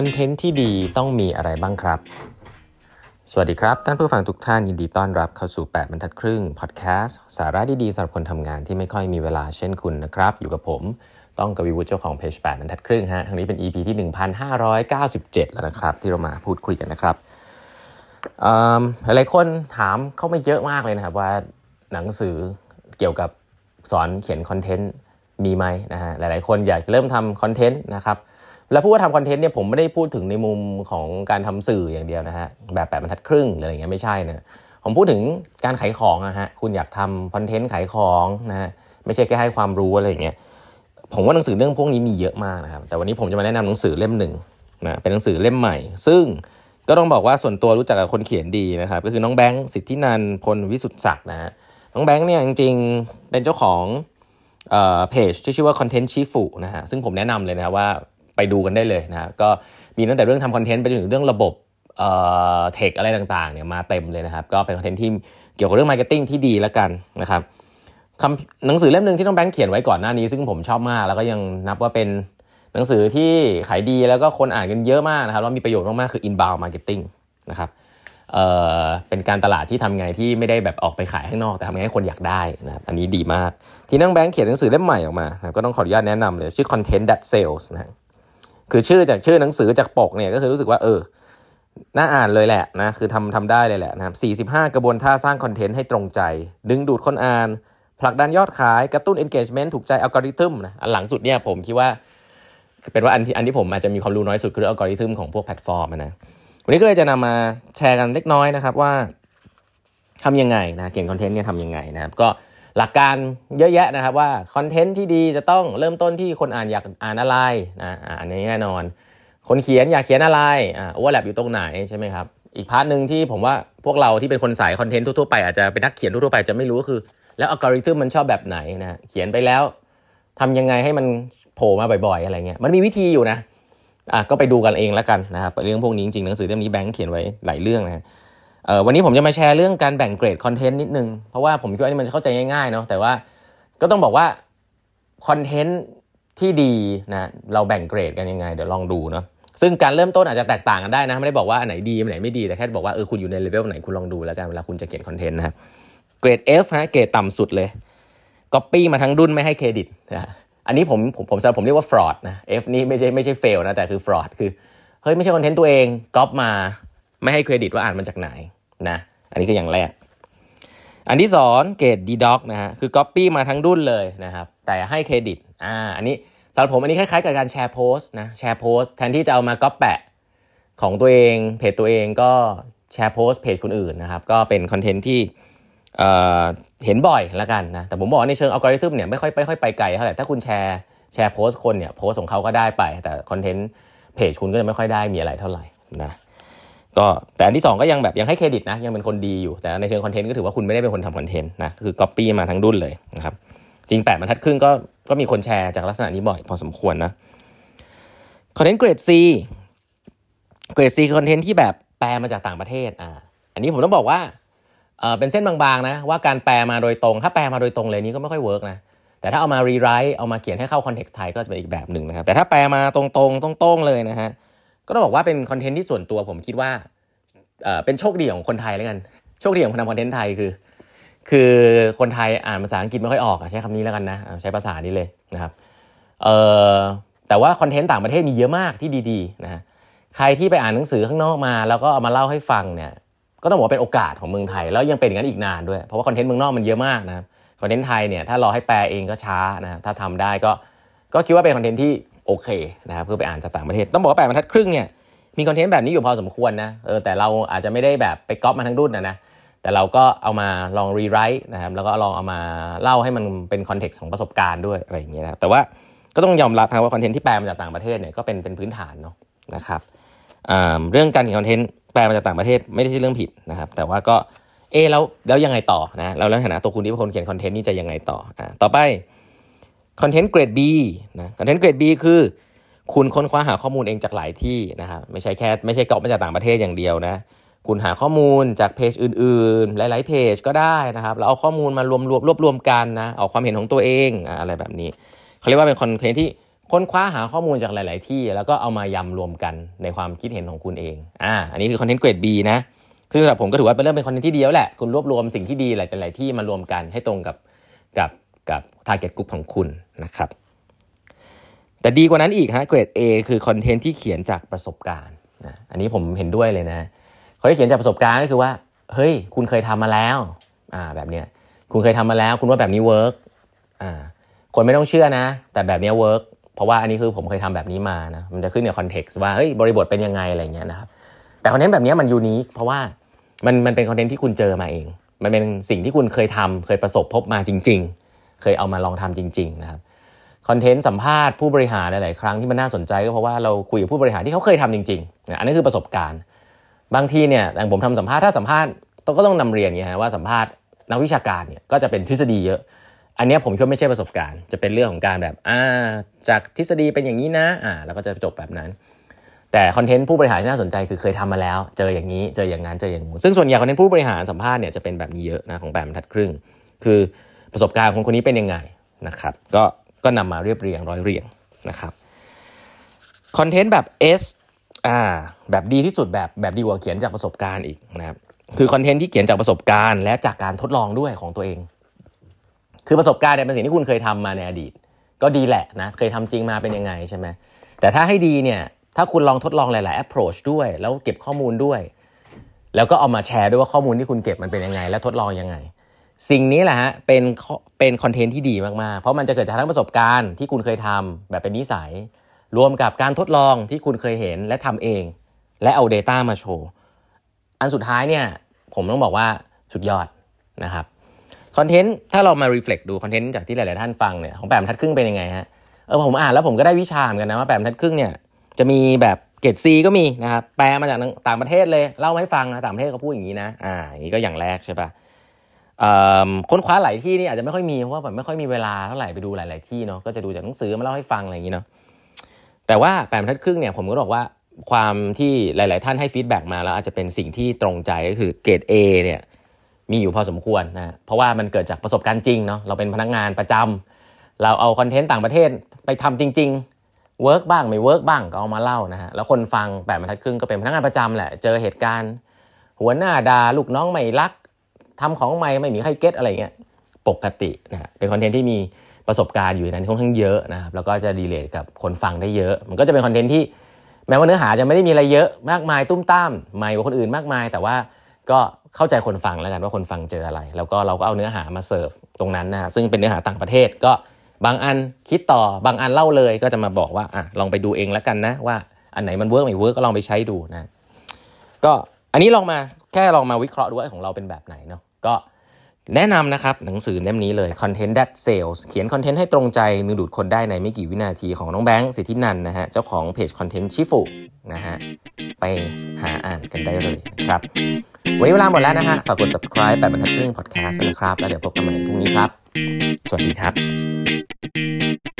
คอนเทนต์ที่ดีต้องมีอะไรบ้างครับ สวัสดีครับท่านผู้ฟังทุกท่านยินดีต้อนรับเข้าสู่ 8 บรรทัดครึ่งพอดแคสต์สาระดีๆสำหรับคนทำงานที่ไม่ค่อยมีเวลาเช่นคุณนะครับ อยู่กับผมต้องกวีวุฒิเจ้าของเพจ8บรรทัดครึ่งฮะครั้งนี้เป็น EP ที่ 1597 แล้วนะครับ ที่เรามาพูดคุยกันนะครับหลายคนถามเข้ามาเยอะมากเลยนะครับว่าหนังสือเกี่ยวกับสอนเขียนคอนเทนต์มีไหมนะฮะหลายๆ คนอยากจะเริ่มทำคอนเทนต์นะครับ แล้วพูดว่าทำคอนเทนต์เนี่ยผมไม่ได้พูดถึงในมุมของการทำสื่ออย่างเดียวนะฮะแบบแปดบรรทัดครึ่งอะไรอย่างเงี้ยไม่ใช่นะผมพูดถึงการขายของอะฮะคุณอยากทำคอนเทนต์ขายของนะฮะไม่ใช่แค่ให้ความรู้อะไรอย่างเงี้ยผมว่าหนังสือเรื่องพวกนี้มีเยอะมากนะครับแต่วันนี้ผมจะมาแนะนำหนังสือเล่มหนึ่งนะเป็นหนังสือเล่มใหม่ ซึ่งก็ต้องบอกว่าส่วนตัวรู้จักกับคนเขียนดีนะครับก็คือน้องแบงค์สิทธินันพลวิสุทธิศักดิ์นะฮะน้องแบงค์เนี่ยจริงๆเป็นเจ้าของเพจที่ชื่อว่า Content Chief นะฮะซึ่งผมแนะนำเลยนะว่า ไปดูกันได้เลยนะก็มีตั้งแต่เรื่องทำคอนเทนต์ไปจนถึงเรื่องระบบเอ่อ tech อะไรต่างๆเนี่ยมาเต็มเลยนะครับ ก็เป็นคอนเทนต์ที่เกี่ยวกับเรื่อง marketing ที่ดีแล้วกันนะครับคำหนังสือเล่มหนึ่งที่น้องแบงค์เขียนไว้ก่อนหน้านี้ ซึ่งผมชอบมากแล้วก็ยังนับว่าเป็นหนังสือที่ขายดีแล้วก็คนอ่านกันเยอะมากนะครับแล้วมีประโยชน์มากๆคือ inbound marketing นะครับเอ่อเป็นการตลาดที่ทำไงที่ไม่ได้แบบออกไปขายข้างนอกแต่ทำไงให้คนอยากได้นะครับอันนี้ดีมาก ที่น้องแบงค์เขียนหนังสือเล่มใหม่ออกมาก็ต้องขออนุญาตแนะนำเลยชื่อ content that sells นะคื คือชื่อจากชื่อหนังสือจากปกเนี่ยก็คือรู้สึกว่าเออน่าอ่านเลยแหละนะคือทำทำได้เลยแหละนะครับ45 กระบวนท่าสร้างคอนเทนต์ให้ตรงใจ ดึงดูดคนอ่าน ผลักดันยอดขายกระตุ้น engagement ถูกใจอัลกอริทึมนะอันหลังสุดเนี่ยผมคิดว่า เป็นว่าอันที่อันที่ผมอาจจะมีความรู้น้อยสุดคืออัลกอริทึมของพวกแพลตฟอร์มนะวันนี้ก็เลยจะนำมาแชร์กันเล็กน้อยนะครับว่าทำยังไงนะเขียนคอนเทนต์เนี่ยทำยังไงนะครับก็ หลักการเยอะแยะนะครับว่าคอนเทนต์ที่ดีจะต้องเริ่มต้นที่คนอ่านอยากอ่านอะไรนะอันนี้แน่นอน คนเขียนอยากเขียนอะไร overlap อยู่ตรงไหนใช่ไหมครับอีก part หนึ่งที่ผมว่าพวกเราที่เป็นคนสายคอนเทนต์ทั่วๆไปอาจจะเป็นนักเขียนทั่วๆไปจะไม่รู้ก็คือ แล้วอัลกอริทึมมันชอบแบบไหนนะเขียนไปแล้วทำยังไงให้มันโผล่มาบ่อยๆ อะไรเงี้ยมันมีวิธีอยู่นะอะก็ไปดูกันเองแล้วกันนะครับเรื่องพวกนี้จริงๆหนังสือเล่มนี้แบงค์เขียนไว้หลายเรื่องนะ วันนี้ผมจะมาแชร์เรื่องการแบ่งเกรดคอนเทนต์นิดนึง เพราะว่าผมคิดว่านี่มันจะเข้าใจง่ายๆเนาะแต่ว่าก็ต้องบอกว่าคอนเทนต์ที่ดีนะเราแบ่งเกรดกันยังไง เดี๋ยวลองดูเนาะซึ่งการเริ่มต้นอาจจะแตกต่างกันได้นะไม่ได้บอกว่าอันไหนดีอันไหนไม่ดีแต่แค่บอกว่าเออคุณอยู่ในเลเวลไหนคุณลองดูแล้วกันเวลาคุณจะเขียนคอนเทนต์นะครับเกรด F ฮะเกรดต่ำสุดเลยก๊อปปี้มาทั้งดุนไม่ให้เครดิตนะอันนี้ผมผมผมสำหรับผมเรียกว่า fraud นะ F นี่ไม่ใช่ไม่ใช่ fail นะแต่คือ fraud คือเฮ้ยไม่ใช่คอนเทนต์ตัวเองก๊อปมา ไม่ให้เครดิตว่าอ่านมาจากไหนนะอันนี้คืออย่างแรก อันที่สองเกรด D dog นะฮะคือก๊อปปี้มาทั้งดุนเลยนะครับแต่ให้เครดิตอ่าอันนี้สำหรับผมอันนี้คล้ายๆกับการแชร์โพสต์นะแชร์โพสต์แทนที่จะเอามาก๊อปแปะของตัวเองเพจตัวเองก็แชร์โพสต์เพจคนอื่นนะครับก็เป็นคอนเทนต์ที่เห็นบ่อยละกันนะแต่ผมบอกในเชิงอัลกอริทึมเนี่ยไม่ค่อยไปค่อยไปไกลเท่าไหร่ถ้าคุณแชร์แชร์โพสต์คนเนี่ยโพสต์ของเขาก็ได้ไป แต่คอนเทนต์เพจคุณก็จะไม่ค่อยได้มีอะไรเท่าไหร่นะ ก็แต่อันที่ 2 ก็ยังแบบยังให้เครดิตนะยังเป็นคนดีอยู่ แต่ในเชิงคอนเทนต์ก็ถือว่าคุณไม่ได้เป็นคนทำคอนเทนต์นะคือก๊อปปี้มาทั้งดุนเลยนะครับจริงแปดบรรทัดครึ่งก็ก็มีคนแชร์จากลักษณะนี้บ่อยพอสมควรนะคอนเทนต์เกรด C เกรด C คือคอนเทนต์ที่แบบแปลมาจากต่างประเทศอ่าอันนี้ผมต้องบอกว่าเออเป็นเส้นบางๆนะว่าการแปลมาโดยตรง ถ้าแปลมาโดยตรงเลยนี้ก็ไม่ค่อย work นะแต่ถ้าเอามา rewrite เอามาเขียนให้เข้า context ไทยก็จะเป็นอีกแบบหนึ่งนะครับแต่ถ้าแปลมาตรงๆตรงๆเลยนะฮะ ก็ต้องบอกว่าเป็นคอนเทนต์ที่ส่วนตัวผมคิดว่าเป็นโชคดีของคนไทยแล้วกัน โชคดีของคนทำคอนเทนต์ไทยคือ คือคนไทยอ่านภาษาอังกฤษไม่ค่อยออกใช้คำนี้แล้วกันนะใช้ภาษานี้เลยนะครับเออแต่ว่าคอนเทนต์ต่างประเทศมีเยอะมากที่ดีๆนะฮะใครที่ไปอ่านหนังสือข้างนอกมา แล้วก็เอามาเล่าให้ฟังเนี่ยก็ต้องบอกเป็นโอกาสของเมืองไทย แล้วยังเป็นอย่างนั้นอีกนานด้วยเพราะว่าคอนเทนต์เมืองนอกมันเยอะมากนะครับคอนเทนต์ไทยเนี่ยถ้ารอให้แปลเองก็ช้านะถ้าทำได้ก็ก็คิดว่าเป็นคอนเทนต์ที่ โอเคนะครับเพื่อไปอ่านจากต่างประเทศ ต้องบอกว่าแปดบรรทัดครึ่งเนี่ยมีคอนเทนต์แบบนี้อยู่พอสมควรนะเออแต่เราอาจจะไม่ได้แบบไปก๊อปมาทั้งรุ่นนะนะแต่เราก็เอามาลอง rewrite นะครับแล้วก็ลองเอามาเล่าให้มันเป็น context ของประสบการณ์ด้วยอะไรอย่างเงี้ยนะครับแต่ว่าก็ต้องยอมรับนะว่าคอนเทนต์ที่แปลมาจากต่างประเทศเนี่ยก็เป็นเป็นพื้นฐานเนาะนะครับเรื่องการเขียนคอนเทนต์แปลมาจากต่างประเทศไม่ได้ใช่เรื่องผิดนะครับ แต่ว่าก็เอแล้วแล้วยังไงต่อนะเราในฐานะตัวคุณที่เป็นคนเขียนคอนเทนต์นี่จะยังไงต่ออ่าต่อไป คอนเทนต์เกรด B นะคอนเทนต์เกรด B คือ คุณค้นคว้าหาข้อมูลเองจากหลายที่นะครับไม่ใช่แค่ไม่ใช่เกาะมาจากต่างประเทศอย่างเดียวนะคุณหาข้อมูลจากเพจอื่นๆ หลาย ๆ เพจก็ได้นะครับแล้วเอาข้อมูลมารวมรวบรวบรวมกันนะเอาความเห็นของตัวเองอะไรแบบนี้เขาเรียกว่าเป็นคอนเทนต์ที่ค้นคว้าหาข้อมูลจากหลาย ๆ ที่ แล้วก็เอามายำรวมกันในความคิดเห็นของคุณเองอ่าอันนี้คือคอนเทนต์เกรด B นะซึ่งสำหรับผมก็ถือว่าเป็นเรื่องเป็นคอนเทนต์ที่ดีแล้วแหละคุณรวบรวมสิ่งที่ดีหลาย ๆ ที่มารวมกันให้ตรงกับกับ กับ target group ของคุณนะครับ แต่ดีกว่านั้นอีกฮะเกรด A คือคอนเทนต์ที่เขียนจากประสบการณ์นะอันนี้ผมเห็นด้วยเลยนะคนที่เขียนจากประสบการณ์ก็คือว่า เฮ้ย คุณเคยทำมาแล้วอ่าแบบเนี้ยคุณเคยทำมาแล้ว คุณว่าแบบนี้ work อ่าคนไม่ต้องเชื่อนะ แต่แบบนี้ work เพราะว่าอันนี้คือผมเคยทำแบบนี้มานะมันจะขึ้นใน context ว่าเฮ้ยบริบทเป็นยังไงอะไรเงี้ยนะครับแต่คอนเทนต์แบบนี้มัน unique เพราะว่ามันมันเป็นคอนเทนต์ที่คุณเจอมาเอง มันเป็นสิ่งที่คุณเคยทำเคยประสบพบมาจริง ๆ เคยเอามาลองทำจริงๆนะครับคอนเทนต์สัมภาษณ์ผู้บริหารหลายๆครั้งที่มันน่าสนใจก็เพราะว่าเราคุยกับผู้บริหารที่เขาเคยทำจริงๆ อันนี้คือประสบการณ์ บางทีเนี่ยอย่างผมทำสัมภาษณ์ถ้าสัมภาษณ์ก็ต้องนำเรียนไงฮะว่าสัมภาษณ์นักวิชาการเนี่ยก็จะเป็นทฤษฎีเยอะ อันนี้ผมคิดว่าไม่ใช่ประสบการณ์ จะเป็นเรื่องของการแบบอ่าจากทฤษฎีเป็นอย่างนี้นะอ่าแล้วก็จะจบแบบนั้น แต่คอนเทนต์ผู้บริหารที่น่าสนใจคือเคยทำมาแล้ว เจออย่างนี้เจออย่างนั้นเจออย่างนู้นซึ่งส่วนใหญ่คอนเทนต์ผู้บริหารสัมภาษณ์เนี่ยจะเป็นแบบนี้เยอะนะของแบบบรรทัดครึ่ง คือ ประสบการณ์ของคนนี้เป็นยังไงนะครับก็ก็นำมาเรียบเรียงร้อยเรียงนะครับคอนเทนต์แบบ S อ่าแบบดีที่สุดแบบแบบดีกว่าเขียนจากประสบการณ์อีกนะครับคือคอนเทนต์ที่เขียนจากประสบการณ์ และจากการทดลองด้วยของตัวเอง คือประสบการณ์เนี่ยเป็นสิ่งที่คุณเคยทำมาในอดีต ก็ดีแหละนะเคยทำจริงมาเป็นยังไงใช่ไหมแต่ถ้าให้ดีเนี่ยถ้าคุณลองทดลองหลาย ๆ approach ด้วย แล้วเก็บข้อมูลด้วย แล้วก็เอามาแชร์ด้วยว่าข้อมูลที่คุณเก็บมันเป็นยังไง และทดลองยังไง สิ่งนี้แหละฮะเป็นเป็นคอนเทนต์ที่ดีมากๆ เพราะมันจะเกิดจากทั้งประสบการณ์ที่คุณเคยทำแบบเป็นนิสัย รวมกับการทดลองที่คุณเคยเห็นและทำเอง และเอา Data มาโชว์ อันสุดท้ายเนี่ยผมต้องบอกว่าสุดยอดนะครับคอนเทนต์ถ้าเรามา reflect ดูคอนเทนต์จากที่หลาย ๆ ท่านฟังเนี่ยของแปมทัดครึ่งเป็นยังไงฮะเออผมอ่านแล้วผมก็ได้วิชาเหมือนกันนะว่าแปมทัดครึ่งเนี่ยจะมีแบบเกรดซีก็มีนะครับแปลมาจากต่างประเทศเลยเล่าให้ฟังนะต่างประเทศเขาพูดอย่างนี้นะอ่าอย่างนี้ก็อย่างแรกใช่ปะ ค้นคว้าหลายที่นี่อาจจะไม่ค่อยมีเพราะว่าผมไม่ค่อยมีเวลาเท่าไหร่ไปดูหลาย ๆ ที่เนาะก็จะดูจากหนังสือมาเล่าให้ฟังอะไรอย่างนี้เนาะแต่ว่าแปมทัดครึ่งเนี่ยผมก็บอกว่าความที่หลาย ๆ ท่านให้ฟีดแบ็กมาแล้วอาจจะเป็นสิ่งที่ตรงใจก็คือเกรด A เนี่ยมีอยู่พอสมควรนะเพราะว่ามันเกิดจากประสบการณ์จริงเนาะเราเป็นพนักงานประจำเราเอาคอนเทนต์ต่างประเทศไปทำจริงๆ work บ้างไม่ work บ้างก็เอามาเล่านะฮะแล้วคนฟังแปดบรรทัดครึ่งก็เป็นพนักงานประจำแหละเจอเหตุการณ์ หัวหน้าด่าลูกน้องไม่รัก ทำของใหม่ไม่มีใคร get อะไรเงี้ยปกตินะเป็นคอนเทนต์ที่มีประสบการณ์อยู่ในนั้นค่อนข้างเยอะนะครับแล้วก็จะ relate กับคนฟังได้เยอะ มันก็จะเป็นคอนเทนต์ที่แม้ว่าเนื้อหาจะไม่ได้มีอะไรเยอะมากมายตูมตามใหม่กว่าคนอื่นมากมาย แต่ว่าก็เข้าใจคนฟังแล้วกันว่าคนฟังเจออะไร แล้วก็เราก็เอาเนื้อหามาเสิร์ฟตรงนั้นนะฮะซึ่งเป็นเนื้อหาต่างประเทศก็บางอันคิดต่อบางอันเล่าเลยก็จะมาบอกว่าอะลองไปดูเองแล้วกันนะว่าอันไหนมัน work ไม่ work ก็ลองไปใช้ดูนะก็ อันนี้ลองมาแค่ลองมาวิเคราะห์ดูว่าของเราเป็นแบบไหนเนาะก็แนะนำนะครับหนังสือเล่มนี้เลย Content That Sells เขียนคอนเทนต์ให้ตรงใจมือดูดคนได้ในไม่กี่วินาทีของน้องแบงค์สิทธินันนะฮะเจ้าของเพจคอนเทนต์ชิฟุนะฮะไปหาอ่านกันได้เลยนะครับวันนี้เวลาหมดแล้วนะฮะฝากกด subscribe แบบบรรทัดเรื่อง podcast นะครับ แล้วเดี๋ยวพบกันใหม่พรุ่งนี้ครับ สวัสดีครับ